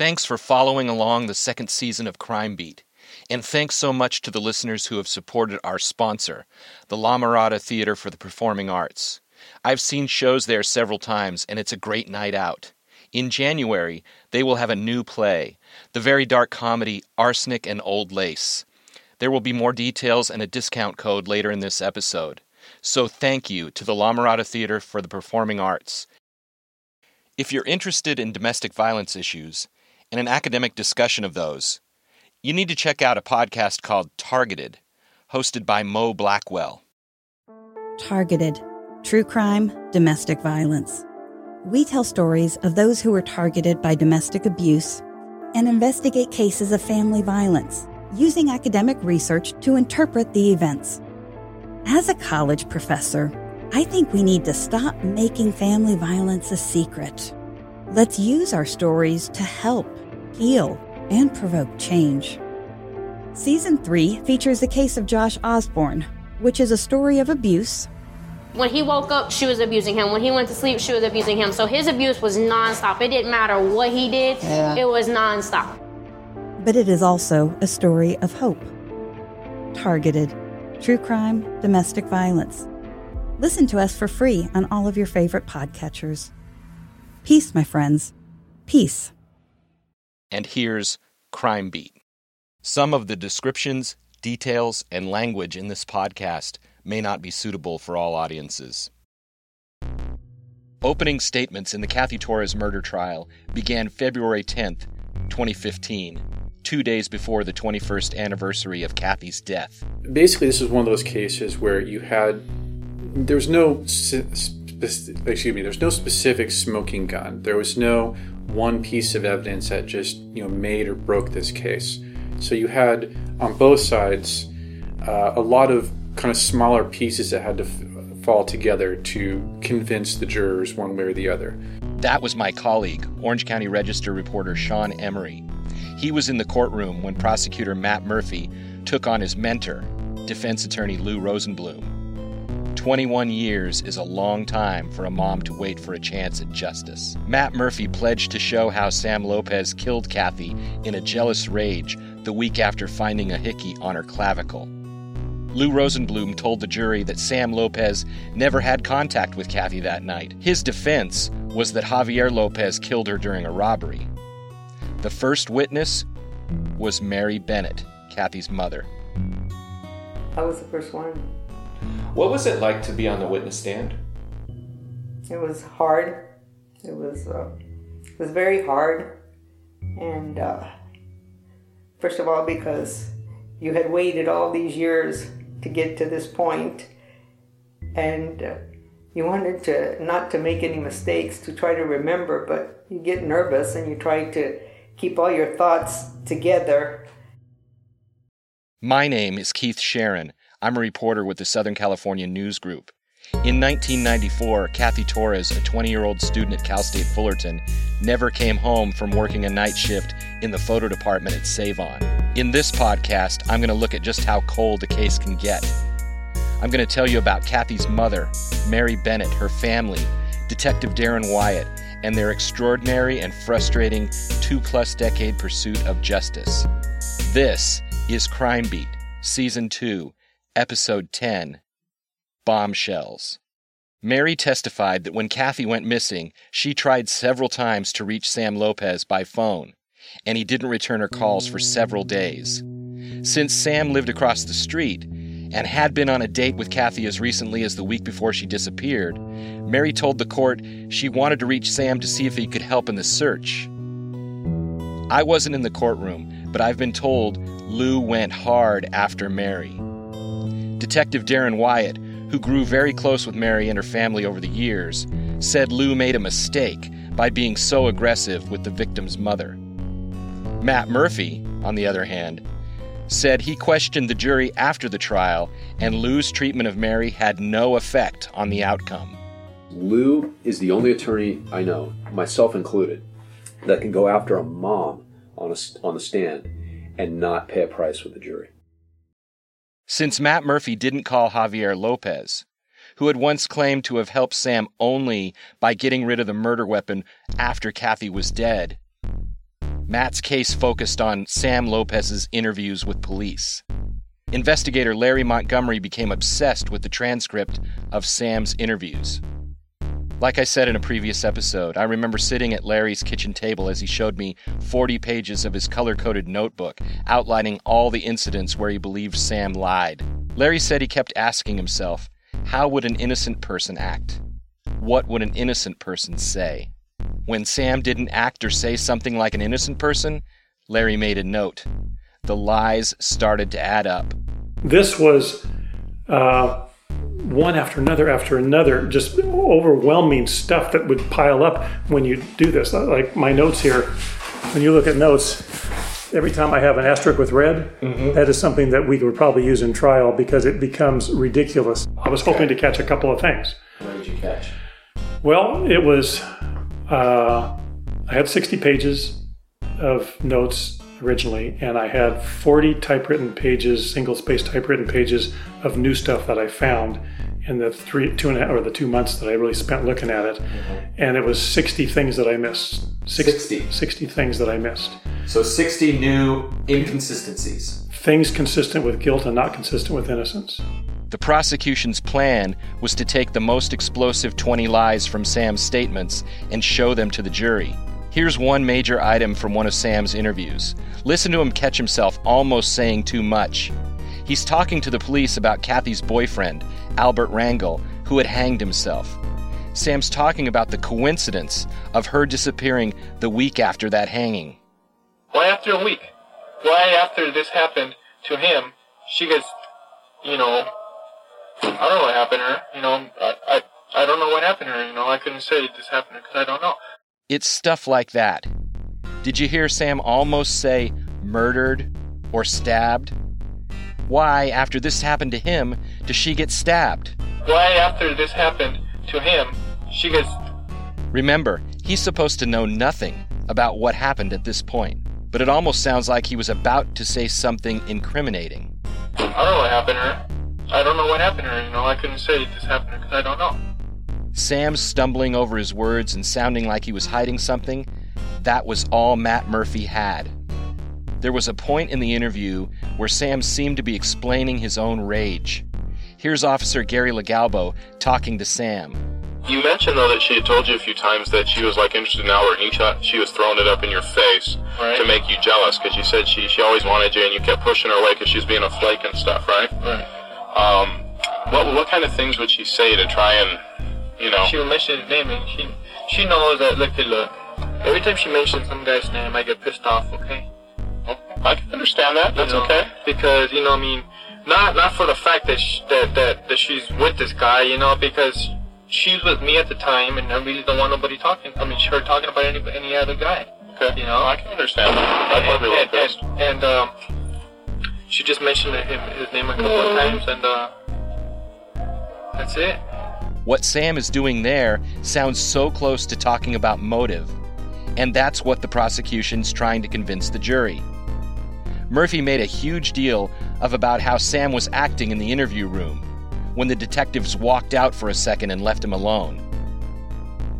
Thanks for following along the second season of Crime Beat. And thanks so much to the listeners who have supported our sponsor, the La Mirada Theater for the Performing Arts. I've seen shows there several times, and it's a great night out. In January, they will have a new play, the very dark comedy Arsenic and Old Lace. There will be more details and a discount code later in this episode. So thank you to the La Mirada Theater for the Performing Arts. If you're interested in domestic violence issues and an academic discussion of those, you need to check out a podcast called Targeted, hosted by Mo Blackwell. Targeted True Crime, Domestic Violence. We tell stories of those who were targeted by domestic abuse and investigate cases of family violence using academic research to interpret the events. As a college professor, I think we need to stop making family violence a secret. Let's use our stories to help, heal, and provoke change. Season 3 features the case of Josh Osborne, which is a story of abuse. When he woke up, she was abusing him. When he went to sleep, she was abusing him. So his abuse was nonstop. It didn't matter what he did, Yeah. it was nonstop. but it is also a story of hope. Targeted True Crime, Domestic Violence. Listen to us for free on all of your favorite podcatchers. Peace, my friends. Peace. And here's Crime Beat. Some of the descriptions, details, and language in this podcast may not be suitable for all audiences. Opening statements in the Kathy Torrez murder trial began February 10th, 2015, two days before the 21st anniversary of Kathy's death. basically this is one of those cases where you had there's no excuse me there's no specific smoking gun there was no one piece of evidence that just you know made or broke this case so you had on both sides uh, a lot of kind of smaller pieces that had to f- fall together to convince the jurors one way or the other That was my colleague, Orange County Register reporter Sean Emery. He was in the courtroom when prosecutor Matt Murphy took on his mentor, defense attorney Lou Rosenblum. 21 years is a long time for a mom to wait for a chance at justice. Matt Murphy pledged to show how Sam Lopez killed Kathy in a jealous rage the week after finding a hickey on her clavicle. Lou Rosenblum told the jury that Sam Lopez never had contact with Kathy that night. His defense was that Javier Lopez killed her during a robbery. The first witness was Mary Bennett, Kathy's mother. I was the first one. What was it like to be on the witness stand? It was hard. It was uh, it was very hard, and uh, first of all because you had waited all these years to get to this point, and uh, you wanted to not to make any mistakes to try to remember, but you get nervous and you try to keep all your thoughts together My name is Keith Sharon. I'm a reporter with the Southern California News Group. In 1994, Kathy Torrez, a 20 year old student at Cal State Fullerton, never came home from working a night shift in the photo department at Sav-on. In this podcast, I'm going to look at just how cold the case can get. I'm going to tell you about Kathy's mother, Mary Bennett, her family, Detective Darren Wyatt, and their extraordinary and frustrating two plus decade pursuit of justice. This is Crime Beat, Season 2, Episode 10 Bombshells. Mary testified that when Kathy went missing, she tried several times to reach Sam Lopez by phone, and he didn't return her calls for several days. Since Sam lived across the street and had been on a date with Kathy as recently as the week before she disappeared, Mary told the court she wanted to reach Sam to see if he could help in the search. I wasn't in the courtroom, but I've been told Lou went hard after Mary. Detective Darren Wyatt, who grew very close with Mary and her family over the years, said Lou made a mistake by being so aggressive with the victim's mother. Matt Murphy, on the other hand, said he questioned the jury after the trial and Lou's treatment of Mary had no effect on the outcome. Lou is the only attorney I know, myself included, that can go after a mom on a, on the stand and not pay a price with the jury. Since Matt Murphy didn't call Javier Lopez, who had once claimed to have helped Sam only by getting rid of the murder weapon after Kathy was dead, Matt's case focused on Sam Lopez's interviews with police. Investigator Larry Montgomery became obsessed with the transcript of Sam's interviews. Like I said in a previous episode, I remember sitting at Larry's kitchen table as he showed me 40 pages of his color coded notebook outlining all the incidents where he believed Sam lied. Larry said he kept asking himself, how would an innocent person act? What would an innocent person say? When Sam didn't act or say something like an innocent person, Larry made a note. The lies started to add up. This was uh, one after another after another, just overwhelming stuff that would pile up when you do this. Like my notes here, when you look at notes, every time I have an asterisk with red, that is something that we would probably use in trial because it becomes ridiculous. I was hoping to catch a couple of things. What did you catch? Well, it was, uh, I had 60 pages of notes originally, and I had 40 typewritten pages, single space typewritten pages of new stuff that I found in the three, two and a half, or the two months that I really spent looking at it. Mm-hmm. And it was 60 things that I missed. 60. 60 things that I missed. So 60 new inconsistencies. Things consistent with guilt and not consistent with innocence. The prosecution's plan was to take the most explosive 20 lies from Sam's statements and show them to the jury. Here's one major item from one of Sam's interviews. Listen to him catch himself almost saying too much. He's talking to the police about Kathy's boyfriend, Albert Rangel, who had hanged himself. Sam's talking about the coincidence of her disappearing the week after that hanging. Why after a week? Why after this happened to him, she gets, you know, I don't know what happened to her. You know, I, I, I don't know what happened to her. You know, I couldn't say this happened because I don't know. It's stuff like that. Did you hear Sam almost say murdered or stabbed? Why, after this happened to him, does she get stabbed? Why after this happened to him, she gets, Remember, he's supposed to know nothing about what happened at this point, but it almost sounds like he was about to say something incriminating. I don't know what happened to her. I don't know what happened to her. You know, I couldn't say this happened because I don't know. Sam stumbling over his words and sounding like he was hiding something, that was all Matt Murphy had. There was a point in the interview where Sam seemed to be explaining his own rage. Here's Officer Gary Legalbo talking to Sam. You mentioned though that she had told you a few times that she was like interested in Albert, and you thought she was throwing it up in your face Right. to make you jealous because you said she she always wanted you, and you kept pushing her away because she was being a flake and stuff, right? Right. Um, what what kind of things would she say to try and, you know? She would mention his name and she, she knows that, look, look, every time she mentions some guy's name, I get pissed off, okay? I can understand that. That's you know, okay. Because you know, I mean, not not for the fact that sh that, that that she's with this guy, you know, because she's with me at the time, and I really don't want nobody talking. I mean, her talking about any any other guy. Okay. You know, I can understand that. I'd and, a little and, and, and um, she just mentioned him, his name a couple of times, and uh, that's it. What Sam is doing there sounds so close to talking about motive, and that's what the prosecution's trying to convince the jury. Murphy made a huge deal of about how Sam was acting in the interview room when the detectives walked out for a second and left him alone.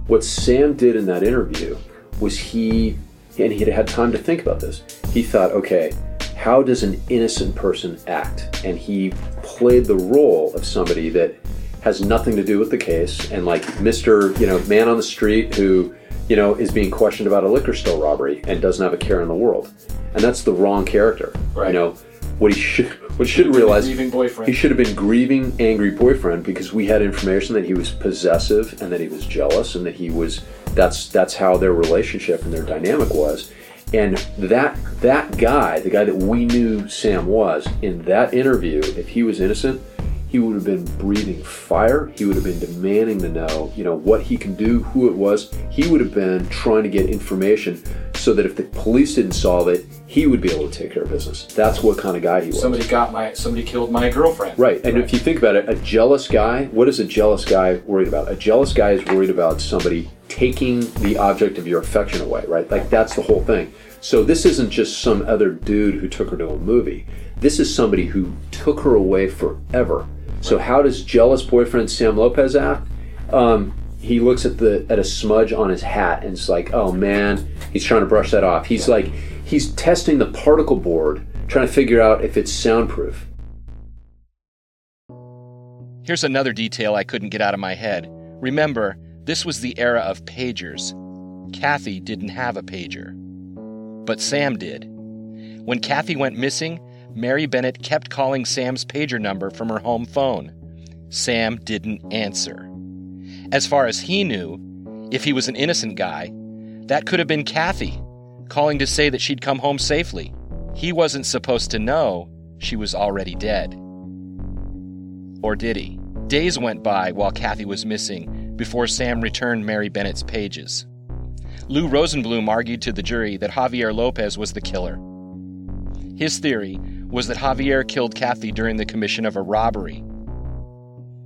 What Sam did in that interview was he, and he had had time to think about this. He thought, okay, how does an innocent person act? And he played the role of somebody that has nothing to do with the case, and like Mr. You know, man on the street who, you know, is being questioned about a liquor store robbery and doesn't have a care in the world, and that's the wrong character. Right. You know, what he should, what he should realize, grieving boyfriend. he should have been grieving, angry boyfriend because we had information that he was possessive and that he was jealous and that he was. That's that's how their relationship and their dynamic was, and that that guy, the guy that we knew Sam was in that interview, if he was innocent, he would have been breathing fire. He would have been demanding to know, you know, what he can do, who it was. He would have been trying to get information so that if the police didn't solve it, he would be able to take care of business. That's what kind of guy he was. Somebody got my somebody killed my girlfriend. Right, and if you think about it, a jealous guy, what is a jealous guy worried about? A jealous guy is worried about somebody taking the object of your affection away, right? Like that's the whole thing. So this isn't just some other dude who took her to a movie. This is somebody who took her away forever. So how does jealous boyfriend Sam Lopez act? Um, he looks at the at a smudge on his hat and it's like, oh man, He's trying to brush that off. He's like he's testing the particle board, trying to figure out if it's soundproof. Here's another detail I couldn't get out of my head. Remember, this was the era of pagers. Kathy didn't have a pager. But Sam did. When Kathy went missing, Mary Bennett kept calling Sam's pager number from her home phone. Sam didn't answer. As far as he knew, if he was an innocent guy, that could have been Kathy calling to say that she'd come home safely. He wasn't supposed to know she was already dead. Or did he? Days went by while Kathy was missing before Sam returned Mary Bennett's pages. Lou Rosenblum argued to the jury that Javier Lopez was the killer. His theory was that Javier killed Kathy during the commission of a robbery.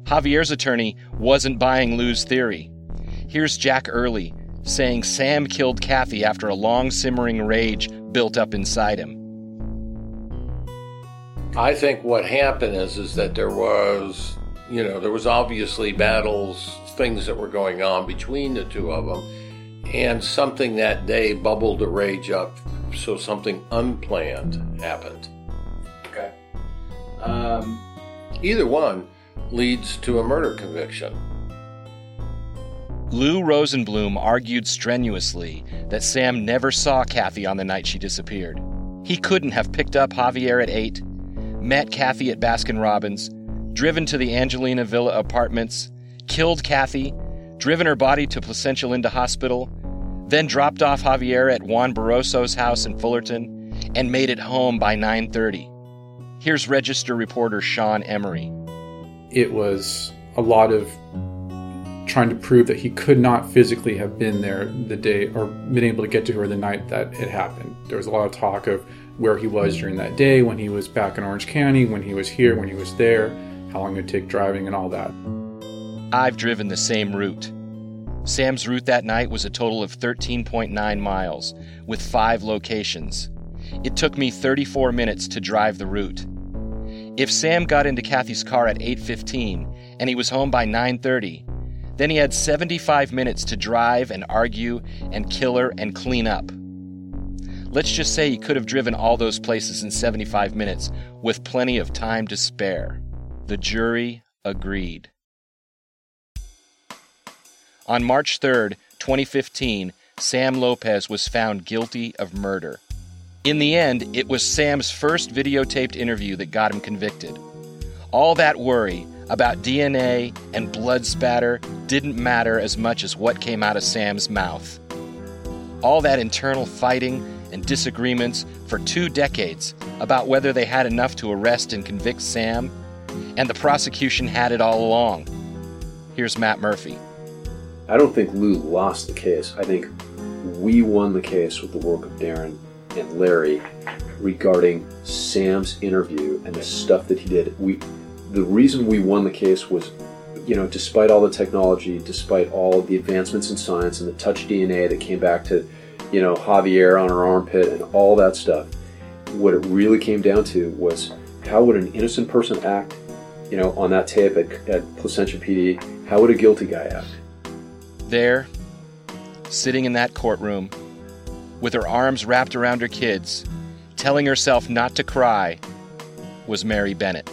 Javier's attorney wasn't buying Lou's theory. Here's Jack Earley saying Sam killed Kathy after a long simmering rage built up inside him. I think what happened is is that there was, you know, there was obviously battles, things that were going on between the two of them, and something that day bubbled the rage up, so something unplanned happened. Um, Either one leads to a murder conviction. Lou Rosenblum argued strenuously that Sam never saw Kathy on the night she disappeared. He couldn't have picked up Javier at 8, met Kathy at Baskin Robbins, driven to the Angelina Villa apartments, killed Kathy, driven her body to Placentia Linda Hospital, then dropped off Javier at Juan Barroso's house in Fullerton, and made it home by 9:30. Here's Register reporter Sean Emery. It was a lot of trying to prove that he could not physically have been there the day or been able to get to her the night that it happened. There was a lot of talk of where he was during that day, when he was back in Orange County, when he was here, when he was there, how long it would take driving, and all that. I've driven the same route. Sam's route that night was a total of 13.9 miles, with five locations. It took me 34 minutes to drive the route. If Sam got into Kathy's car at 8:15 and he was home by 9:30, then he had 75 minutes to drive and argue and kill her and clean up. Let's just say he could have driven all those places in 75 minutes with plenty of time to spare. The jury agreed. On March 3, 2015, Sam Lopez was found guilty of murder. In the end, it was Sam's first videotaped interview that got him convicted. All that worry about DNA and blood spatter didn't matter as much as what came out of Sam's mouth. All that internal fighting and disagreements for two decades about whether they had enough to arrest and convict Sam, and the prosecution had it all along. Here's Matt Murphy. I don't think Lou lost the case. I think we won the case with the work of Darren and Larry regarding Sam's interview and the stuff that he did. We, the reason we won the case was, you know, despite all the technology, despite all the advancements in science and the touch DNA that came back to, you know, Javier on her armpit and all that stuff, what it really came down to was how would an innocent person act, you know, on that tape at, at Placentia PD? How would a guilty guy act? There, sitting in that courtroom, with her arms wrapped around her kids, telling herself not to cry, was Mary Bennett.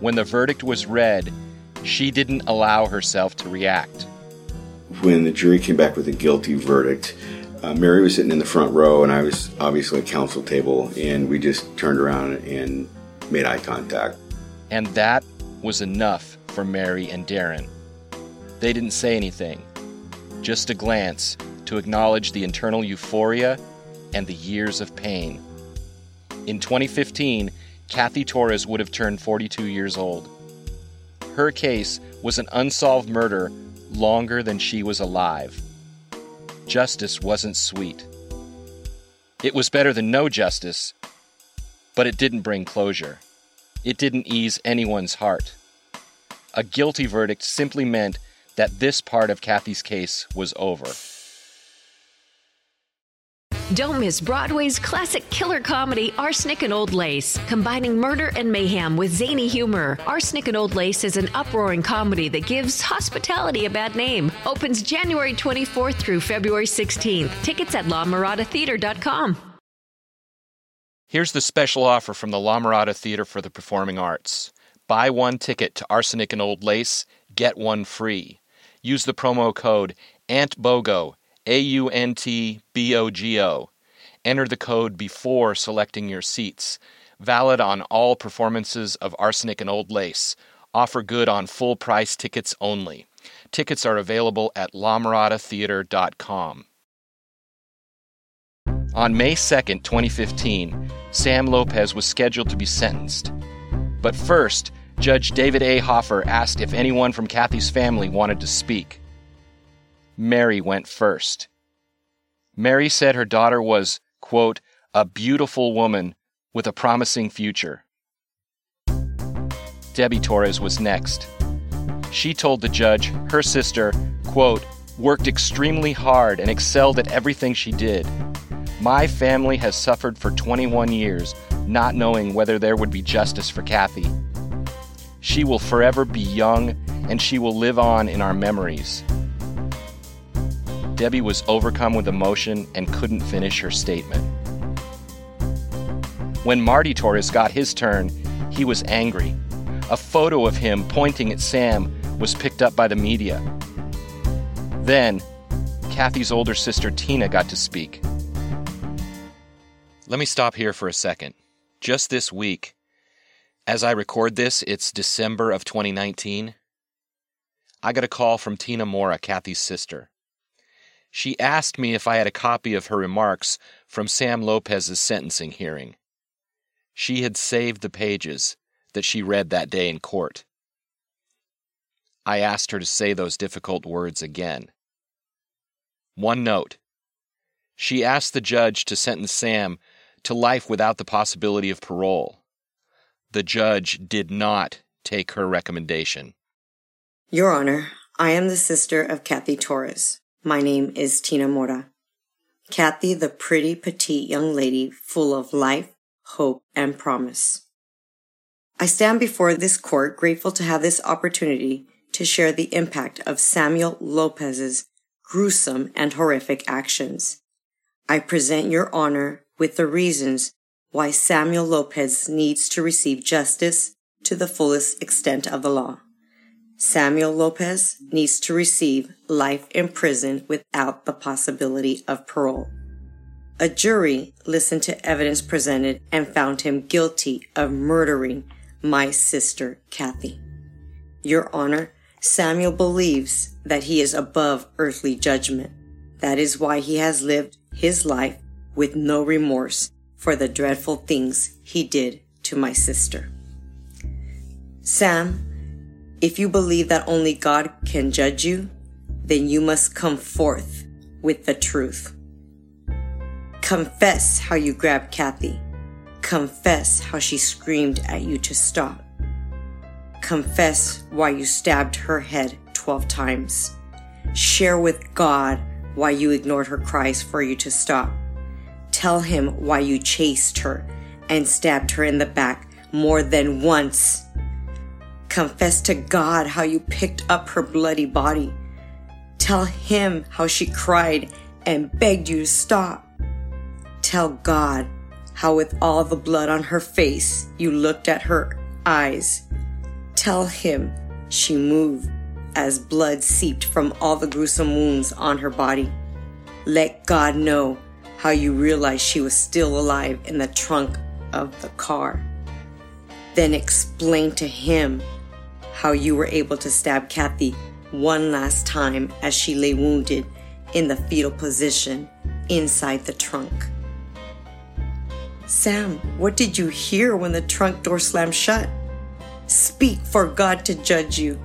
When the verdict was read, she didn't allow herself to react. When the jury came back with a guilty verdict, uh, Mary was sitting in the front row, and I was obviously at counsel table, and we just turned around and made eye contact. And that was enough for Mary and Darren. They didn't say anything, just a glance to acknowledge the internal euphoria and the years of pain. In 2015, Kathy Torrez would have turned 42 years old. Her case was an unsolved murder longer than she was alive. Justice wasn't sweet. It was better than no justice, but it didn't bring closure. It didn't ease anyone's heart. A guilty verdict simply meant that this part of Kathy's case was over. Don't miss Broadway's classic killer comedy, Arsenic and Old Lace, combining murder and mayhem with zany humor. Arsenic and Old Lace is an uproaring comedy that gives hospitality a bad name. Opens January 24th through February 16th. Tickets at LaMiradaTheater.com. Here's the special offer from the La Mirada Theater for the Performing Arts. Buy one ticket to Arsenic and Old Lace, get one free. Use the promo code AUNTBOGO, A U N T B O G O. Enter the code before selecting your seats. Valid on all performances of Arsenic and Old Lace. Offer good on full price tickets only. Tickets are available at lamiradatheater.com. On May 2nd, 2015, Sam Lopez was scheduled to be sentenced. But first, Judge David A. Hoffer asked if anyone from Kathy's family wanted to speak. Mary went first. Mary said her daughter was, quote, a beautiful woman with a promising future. Debbie Torrez was next. She told the judge her sister, quote, worked extremely hard and excelled at everything she did. My family has suffered for 21 years, not knowing whether there would be justice for Kathy. She will forever be young, and she will live on in our memories. Debbie was overcome with emotion and couldn't finish her statement. When Marty Torrez got his turn, he was angry. A photo of him pointing at Sam was picked up by the media. Then, Kathy's older sister Tina got to speak. Let me stop here for a second. Just this week, as I record this, it's December of 2019. I got a call from Tina Mora, Kathy's sister. She asked me if I had a copy of her remarks from Sam Lopez's sentencing hearing. She had saved the pages that she read that day in court. I asked her to say those difficult words again. One note. She asked the judge to sentence Sam to life without the possibility of parole. The judge did not take her recommendation. Your Honor, I am the sister of Kathy Torrez. My name is Tina Mora. Kathy, the pretty, petite young lady full of life, hope, and promise. I stand before this court grateful to have this opportunity to share the impact of Samuel Lopez's gruesome and horrific actions. I present your honor with the reasons why Samuel Lopez needs to receive justice to the fullest extent of the law. Samuel Lopez needs to receive life in prison without the possibility of parole. A jury listened to evidence presented and found him guilty of murdering my sister, Kathy. Your Honor, Samuel believes that he is above earthly judgment. That is why he has lived his life with no remorse for the dreadful things he did to my sister. Sam, if you believe that only God can judge you, then you must come forth with the truth. Confess how you grabbed Kathy. Confess how she screamed at you to stop. Confess why you stabbed her head 12 times. Share with God why you ignored her cries for you to stop. Tell him why you chased her and stabbed her in the back more than once. Confess to God how you picked up her bloody body. Tell him how she cried and begged you to stop. Tell God how, with all the blood on her face, you looked at her eyes. Tell him she moved as blood seeped from all the gruesome wounds on her body. Let God know how you realized she was still alive in the trunk of the car. Then explain to him how you were able to stab Kathy one last time as she lay wounded in the fetal position inside the trunk. Sam, what did you hear when the trunk door slammed shut? Speak for God to judge you.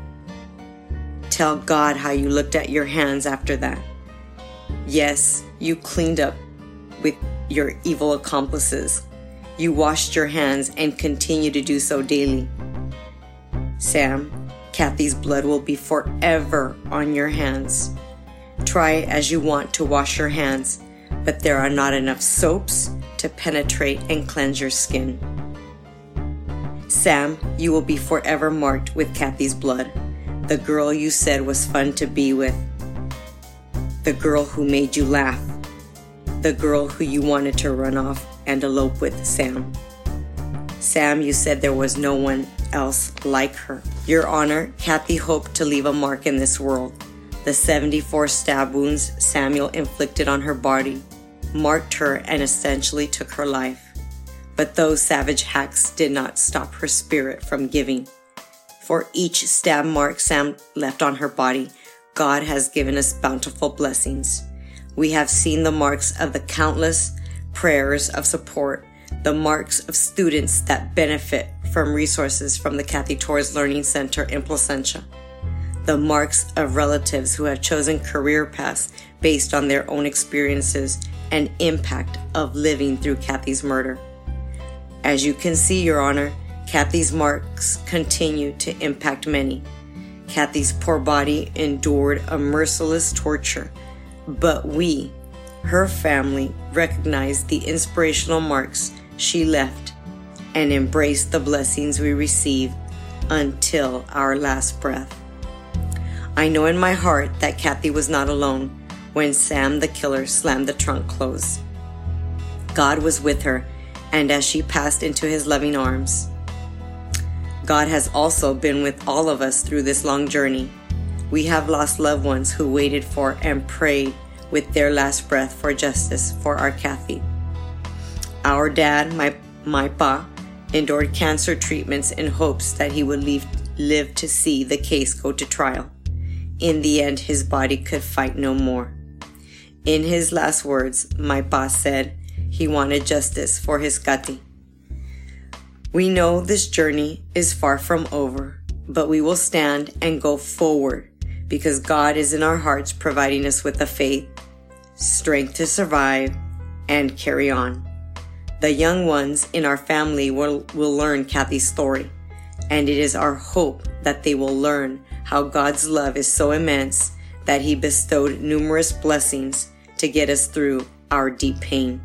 Tell God how you looked at your hands after that. Yes, you cleaned up with your evil accomplices. You washed your hands and continue to do so daily. Sam, Kathy's blood will be forever on your hands. Try as you want to wash your hands, but there are not enough soaps to penetrate and cleanse your skin. Sam, you will be forever marked with Kathy's blood, the girl you said was fun to be with, the girl who made you laugh, the girl who you wanted to run off and elope with, Sam. Sam, you said there was no one else like her. Your Honor, Kathy hoped to leave a mark in this world. The 74 stab wounds Samuel inflicted on her body marked her and essentially took her life. But those savage hacks did not stop her spirit from giving. For each stab mark Sam left on her body, God has given us bountiful blessings. We have seen the marks of the countless prayers of support, the marks of students that benefit from resources from the Kathy Torrez Learning Center in Placentia, the marks of relatives who have chosen career paths based on their own experiences and impact of living through Kathy's murder. As you can see, Your Honor, Kathy's marks continue to impact many. Kathy's poor body endured a merciless torture, but we, her family, recognized the inspirational marks she left and embrace the blessings we receive until our last breath. I know in my heart that Kathy was not alone when Sam the killer slammed the trunk closed. God was with her and as she passed into his loving arms. God has also been with all of us through this long journey. We have lost loved ones who waited for and prayed with their last breath for justice for our Kathy. Our dad, my, my pa, endured cancer treatments in hopes that he would leave, live to see the case go to trial. In the end, his body could fight no more. In his last words, my boss said he wanted justice for his Kati. We know this journey is far from over, but we will stand and go forward because God is in our hearts providing us with the faith, strength to survive, and carry on. The young ones in our family will, will learn Kathy's story, and it is our hope that they will learn how God's love is so immense that He bestowed numerous blessings to get us through our deep pain.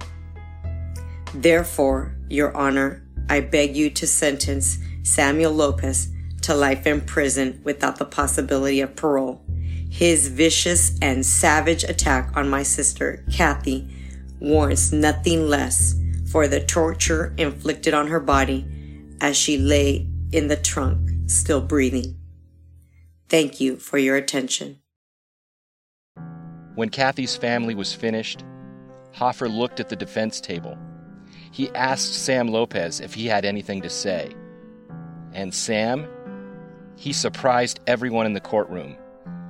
Therefore, Your Honor, I beg you to sentence Samuel Lopez to life in prison without the possibility of parole. His vicious and savage attack on my sister, Kathy, warrants nothing less for the torture inflicted on her body as she lay in the trunk, still breathing. Thank you for your attention. When Kathy's family was finished, Hoffer looked at the defense table. He asked Sam Lopez if he had anything to say. And Sam, he surprised everyone in the courtroom.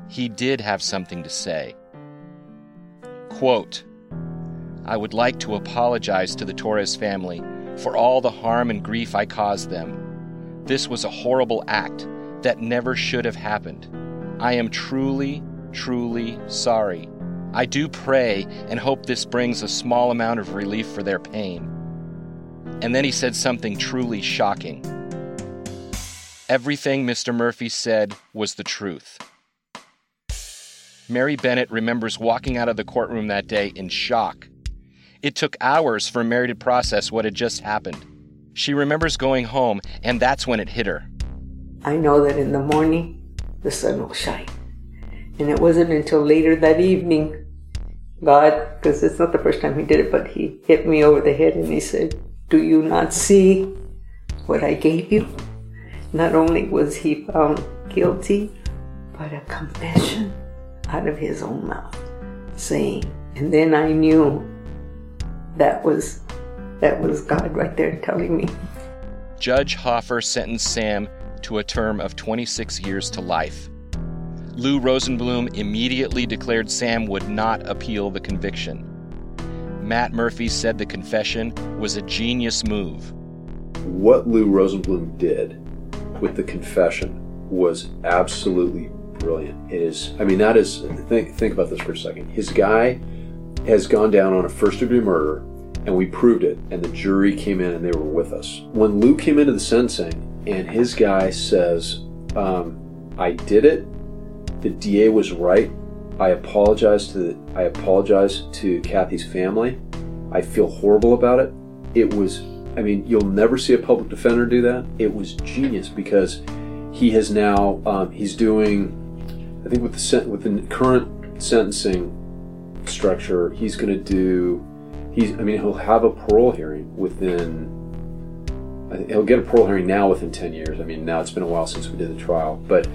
He did have something to say. Quote, I would like to apologize to the Torrez family for all the harm and grief I caused them. This was a horrible act that never should have happened. I am truly, truly sorry. I do pray and hope this brings a small amount of relief for their pain. And then he said something truly shocking. Everything Mr. Murphy said was the truth. Mary Bennett remembers walking out of the courtroom that day in shock. It took hours for Mary to process what had just happened. She remembers going home, and that's when it hit her. I know that in the morning the sun will shine. And it wasn't until later that evening, God, because it's not the first time He did it, but He hit me over the head and He said, Do you not see what I gave you? Not only was He found guilty, but a confession out of His own mouth saying, and then I knew that was that was God right there telling me. Judge Hoffer sentenced Sam to a term of 26 years to life. Lou Rosenblum immediately declared Sam would not appeal the conviction. Matt Murphy said the confession was a genius move. What Lou Rosenblum did with the confession was absolutely brilliant. It is, I mean, that is, think, think about this for a second. His guy has gone down on a first degree murder, and we proved it, and the jury came in and they were with us. When Lou came into the sentencing, and his guy says, um, I did it, the DA was right, I apologize to the, I apologize to Kathy's family. I feel horrible about it. It was I mean, you'll never see a public defender do that. It was genius because he has now um, he's doing I think with the with the current sentencing structure, he's going to do he's I mean, he'll have a parole hearing within he'll get a parole hearing now within 10 years. I mean, now it's been a while since we did the trial, but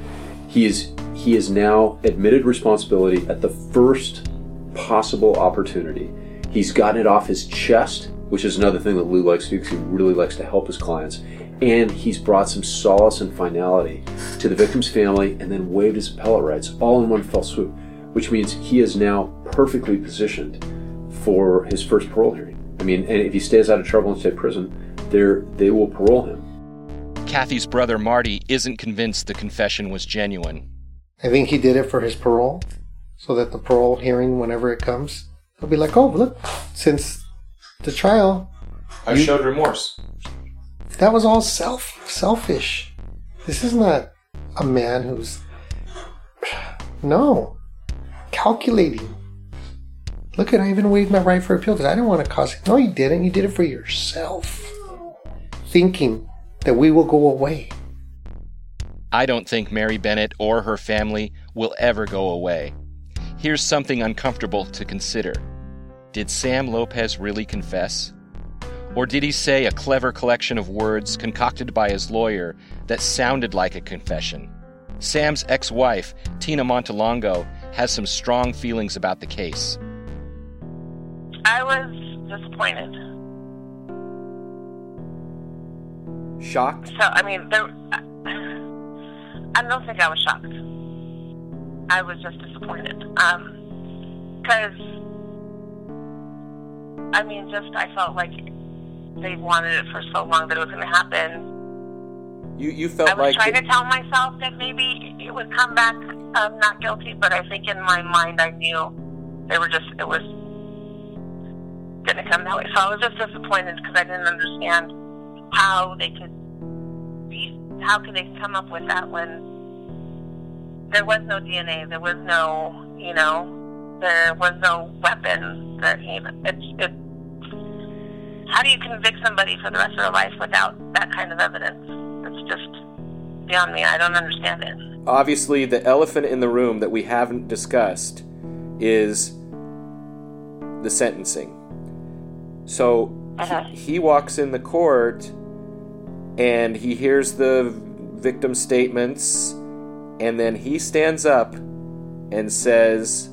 he is he is now admitted responsibility at the first possible opportunity. He's gotten it off his chest, which is another thing that Lou likes to do because he really likes to help his clients. And he's brought some solace and finality to the victim's family and then waived his appellate rights all in one fell swoop, which means he is now perfectly positioned for his first parole hearing. I mean, and if he stays out of trouble in state prison, they will parole him. Kathy's brother Marty isn't convinced the confession was genuine. I think he did it for his parole, so that the parole hearing, whenever it comes, he'll be like, "Oh, look, since the trial, I you, showed remorse." That was all self selfish. This is not a man who's no calculating. Look at I even waived my right for appeal because I didn't want to cause it. No, you didn't. You did it for yourself thinking that we will go away. I don't think Mary Bennett or her family will ever go away. Here's something uncomfortable to consider Did Sam Lopez really confess? Or did he say a clever collection of words concocted by his lawyer that sounded like a confession? Sam's ex wife, Tina Montalongo, has some strong feelings about the case. I was disappointed. Shocked? So, I mean, there, I don't think I was shocked. I was just disappointed. Because, um, I mean, just I felt like they wanted it for so long that it was going to happen. You, you felt like I was like trying to tell myself that maybe it would come back um, not guilty, but I think in my mind I knew they were just it was going to come that way. So I was just disappointed because I didn't understand how they could be, how could they come up with that when there was no DNA, there was no, you know, there was no weapon. That you it's it. How do you convict somebody for the rest of their life without that kind of evidence? It's just beyond me. I don't understand it. Obviously, the elephant in the room that we haven't discussed is the sentencing. So uh-huh. he, he walks in the court and he hears the victim statements, and then he stands up and says,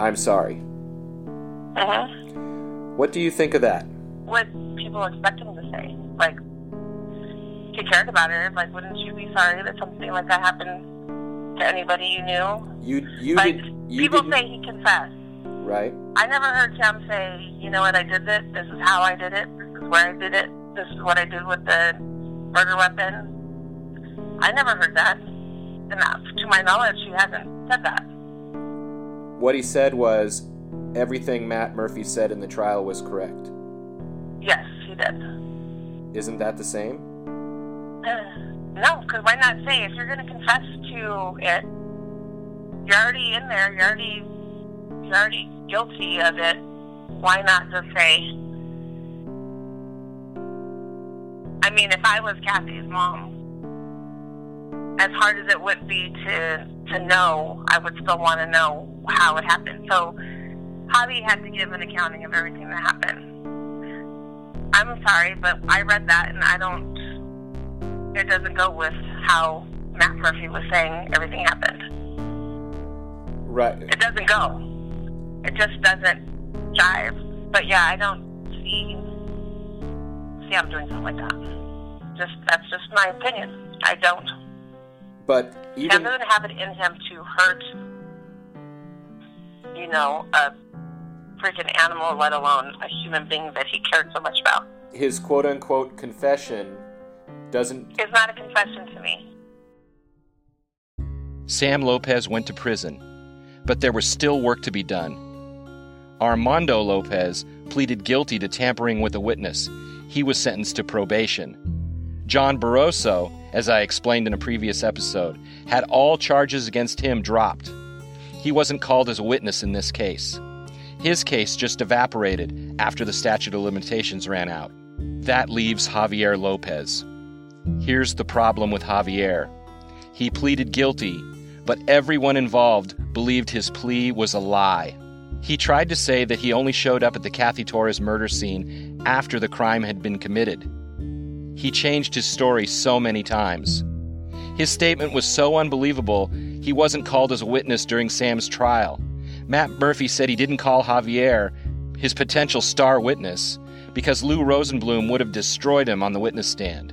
I'm sorry. Uh huh. What do you think of that? What people expect him to say. Like, he cared about her. Like, wouldn't you be sorry that something like that happened to anybody you knew? You, you like, did. You people say he confessed. Right. I never heard Sam say, you know what, I did this. This is how I did it. This is where I did it this is what I did with the murder weapon. I never heard that. And uh, to my knowledge, she hasn't said that. What he said was everything Matt Murphy said in the trial was correct. Yes, he did. Isn't that the same? No, because why not say if you're going to confess to it, you're already in there, you're already you're already guilty of it. Why not just say I mean, if I was Kathy's mom, as hard as it would be to to know, I would still want to know how it happened. So Javi had to give an accounting of everything that happened. I'm sorry, but I read that and I don't. It doesn't go with how Matt Murphy was saying everything happened. Right. It doesn't go. It just doesn't jive. But yeah, I don't see see I'm doing something like that just that's just my opinion. I don't. But even Sam doesn't have it in him to hurt, you know, a freaking animal, let alone a human being that he cared so much about. His quote unquote confession doesn't. It's not a confession to me. Sam Lopez went to prison, but there was still work to be done. Armando Lopez pleaded guilty to tampering with a witness. He was sentenced to probation. John Barroso, as I explained in a previous episode, had all charges against him dropped. He wasn't called as a witness in this case. His case just evaporated after the statute of limitations ran out. That leaves Javier Lopez. Here's the problem with Javier he pleaded guilty, but everyone involved believed his plea was a lie. He tried to say that he only showed up at the Kathy Torrez murder scene after the crime had been committed. He changed his story so many times. His statement was so unbelievable, he wasn't called as a witness during Sam's trial. Matt Murphy said he didn't call Javier, his potential star witness, because Lou Rosenblum would have destroyed him on the witness stand.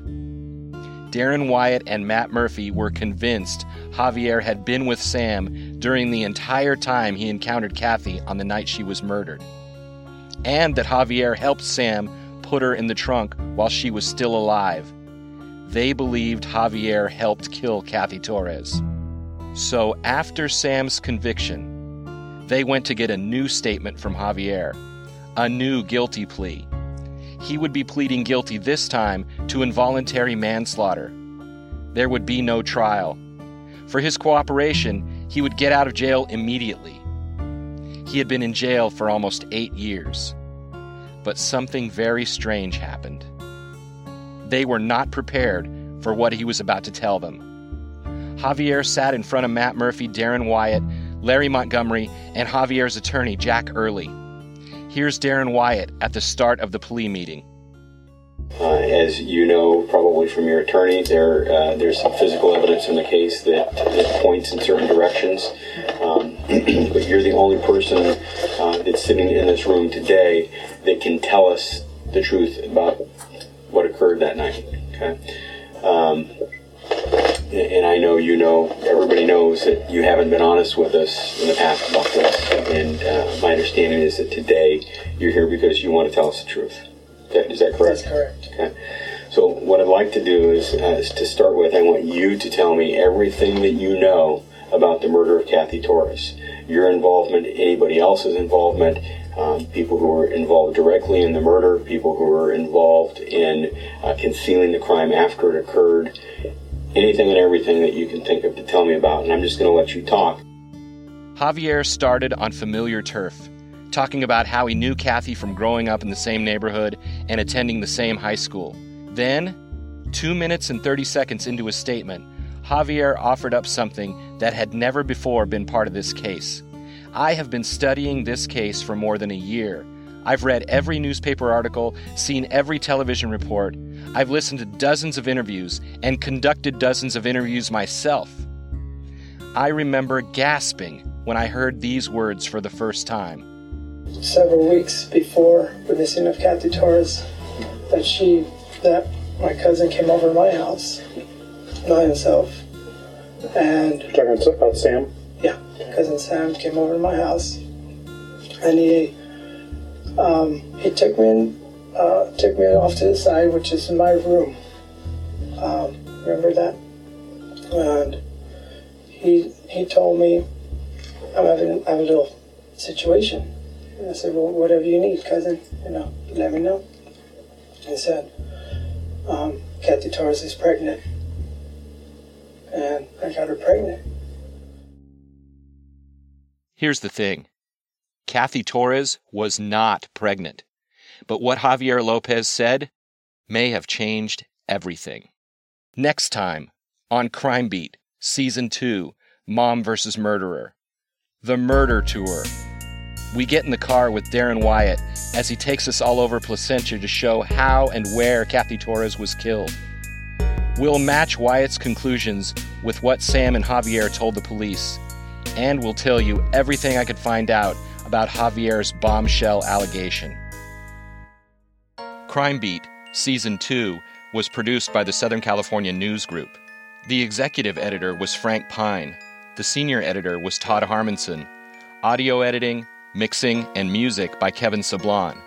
Darren Wyatt and Matt Murphy were convinced Javier had been with Sam during the entire time he encountered Cathy on the night she was murdered, and that Javier helped Sam put her in the trunk while she was still alive. They believed Javier helped kill Cathy Torrez. So after Sam's conviction, they went to get a new statement from Javier, a new guilty plea he would be pleading guilty this time to involuntary manslaughter. There would be no trial. For his cooperation, he would get out of jail immediately. He had been in jail for almost eight years. But something very strange happened. They were not prepared for what he was about to tell them. Javier sat in front of Matt Murphy, Darren Wyatt, Larry Montgomery, and Javier's attorney, Jack Earley. Here's Darren Wyatt at the start of the plea meeting. Uh, as you know, probably from your attorney, there uh, there's some physical evidence in the case that, that points in certain directions. Um, but you're the only person uh, that's sitting in this room today that can tell us the truth about what occurred that night. Okay. Um, and I know you know, everybody knows that you haven't been honest with us in the past about this. And uh, my understanding is that today you're here because you want to tell us the truth. Is that correct? That's correct. Okay. So what I'd like to do is, uh, is to start with, I want you to tell me everything that you know about the murder of Cathy Torrez. Your involvement, anybody else's involvement, um, people who were involved directly in the murder, people who were involved in uh, concealing the crime after it occurred, anything and everything that you can think of to tell me about, and I'm just going to let you talk. Javier started on familiar turf, talking about how he knew Cathy from growing up in the same neighborhood and attending the same high school. Then, two minutes and 30 seconds into his statement, Javier offered up something that had never before been part of this case. I have been studying this case for more than a year. I've read every newspaper article, seen every television report, I've listened to dozens of interviews and conducted dozens of interviews myself. I remember gasping when I heard these words for the first time. Several weeks before the missing of Cathy Torrez, that she, that my cousin came over to my house by himself, and talking about Sam. Yeah, cousin Sam came over to my house, and he um, he took me in uh, took me off to the side, which is in my room. Um, remember that? And he he told me I'm having I have a little situation. And I said, well, whatever you need, cousin, you know, let me know. He said, um, Cathy Torrez is pregnant, and I got her pregnant. Here's the thing. Cathy Torrez was not pregnant. But what Javier Lopez said may have changed everything. Next time on Crime Beat, Season 2 Mom vs. Murderer. The Murder Tour. We get in the car with Darren Wyatt as he takes us all over Placentia to show how and where Cathy Torrez was killed. We'll match Wyatt's conclusions with what Sam and Javier told the police, and we'll tell you everything I could find out about Javier's bombshell allegation. Crime Beat, Season 2, was produced by the Southern California News Group. The executive editor was Frank Pine. The senior editor was Todd Harmonson. Audio editing, mixing, and music by Kevin Sablan.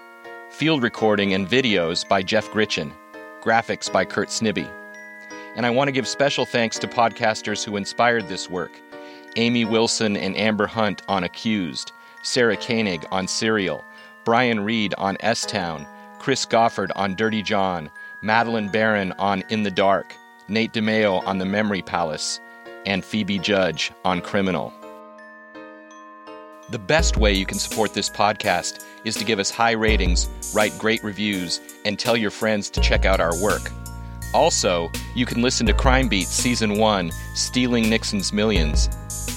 Field recording and videos by Jeff Gritchen. Graphics by Kurt Snibbe. And I want to give special thanks to podcasters who inspired this work Amy Wilson and Amber Hunt on Accused, Sarah Koenig on Serial, Brian Reed on S Town, Chris Goffard on Dirty John, Madeleine Baran on In the Dark, Nate DiMeo on The Memory Palace, and Phoebe Judge on Criminal. The best way you can support this podcast is to give us high ratings, write great reviews, and tell your friends to check out our work. Also, you can listen to Crime Beat Season 1 Stealing Nixon's Millions.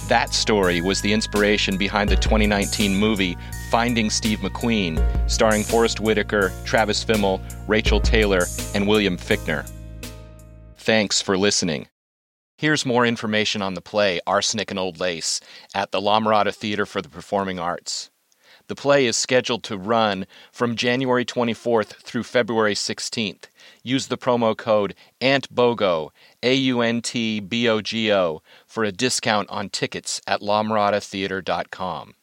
That story was the inspiration behind the 2019 movie Finding Steve McQueen, starring Forest Whitaker, Travis Fimmel, Rachael Taylor, and William Fichtner. Thanks for listening. Here's more information on the play Arsenic and Old Lace at the La Mirada Theater for the Performing Arts. The play is scheduled to run from January 24th through February 16th. Use the promo code AUNTBOGO, A U N T B O G O, for a discount on tickets at lamiradatheater.com.